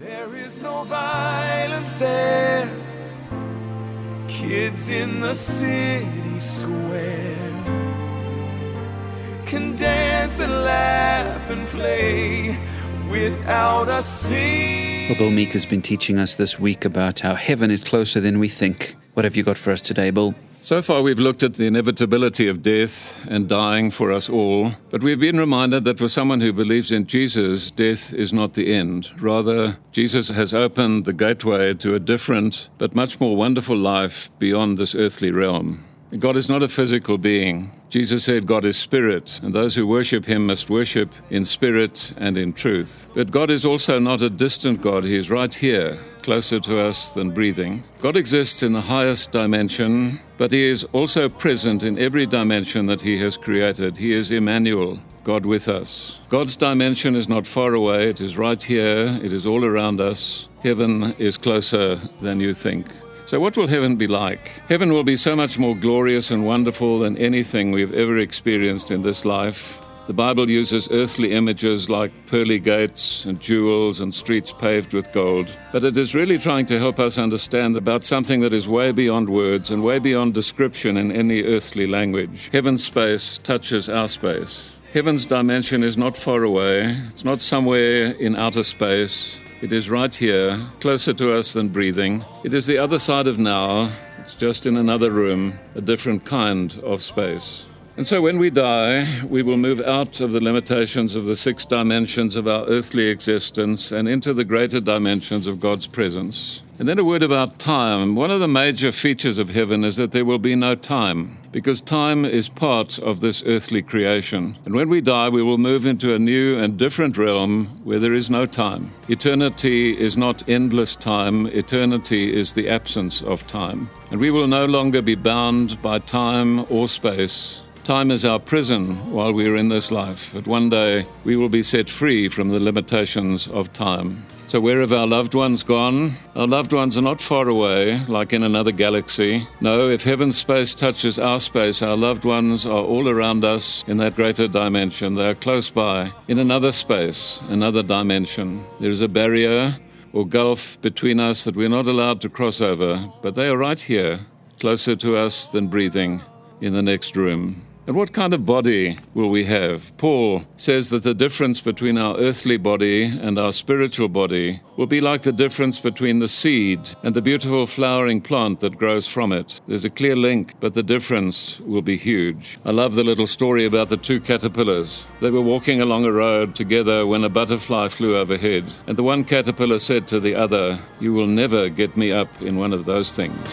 There is no violence there. Kids in the city square can dance and laugh and play without a scene. Bill Meaker has been teaching us this week about how heaven is closer than we think. What have you got for us today, Bill? So far, we've looked at the inevitability of death and dying for us all, but we've been reminded that for someone who believes in Jesus, death is not the end. Rather, Jesus has opened the gateway to a different but much more wonderful life beyond this earthly realm. God is not a physical being. Jesus said God is spirit, and those who worship him must worship in spirit and in truth. But God is also not a distant God. He is right here, closer to us than breathing. God exists in the highest dimension, but he is also present in every dimension that he has created. He is Emmanuel, God with us. God's dimension is not far away, it is right here, it is all around us. Heaven is closer than you think. So, what will heaven be like? Heaven will be so much more glorious and wonderful than anything we've ever experienced in this life. The Bible uses earthly images like pearly gates and jewels and streets paved with gold, but it is really trying to help us understand about something that is way beyond words and way beyond description in any earthly language. Heaven's space touches our space. Heaven's dimension is not far away, it's not somewhere in outer space. It is right here, closer to us than breathing. It is the other side of now. It's just in another room, a different kind of space. And so when we die, we will move out of the limitations of the six dimensions of our earthly existence and into the greater dimensions of God's presence. And then a word about time. One of the major features of heaven is that there will be no time, because time is part of this earthly creation. And when we die, we will move into a new and different realm where there is no time. Eternity is not endless time, eternity is the absence of time. And we will no longer be bound by time or space. Time is our prison while we are in this life, but one day we will be set free from the limitations of time. So, where have our loved ones gone? Our loved ones are not far away, like in another galaxy. No, if heaven's space touches our space, our loved ones are all around us in that greater dimension. They are close by, in another space, another dimension. There is a barrier or gulf between us that we're not allowed to cross over, but they are right here, closer to us than breathing, in the next room. And what kind of body will we have? Paul says that the difference between our earthly body and our spiritual body will be like the difference between the seed and the beautiful flowering plant that grows from it. There's a clear link, but the difference will be huge. I love the little story about the two caterpillars. They were walking along a road together when a butterfly flew overhead, and the one caterpillar said to the other, You will never get me up in one of those things.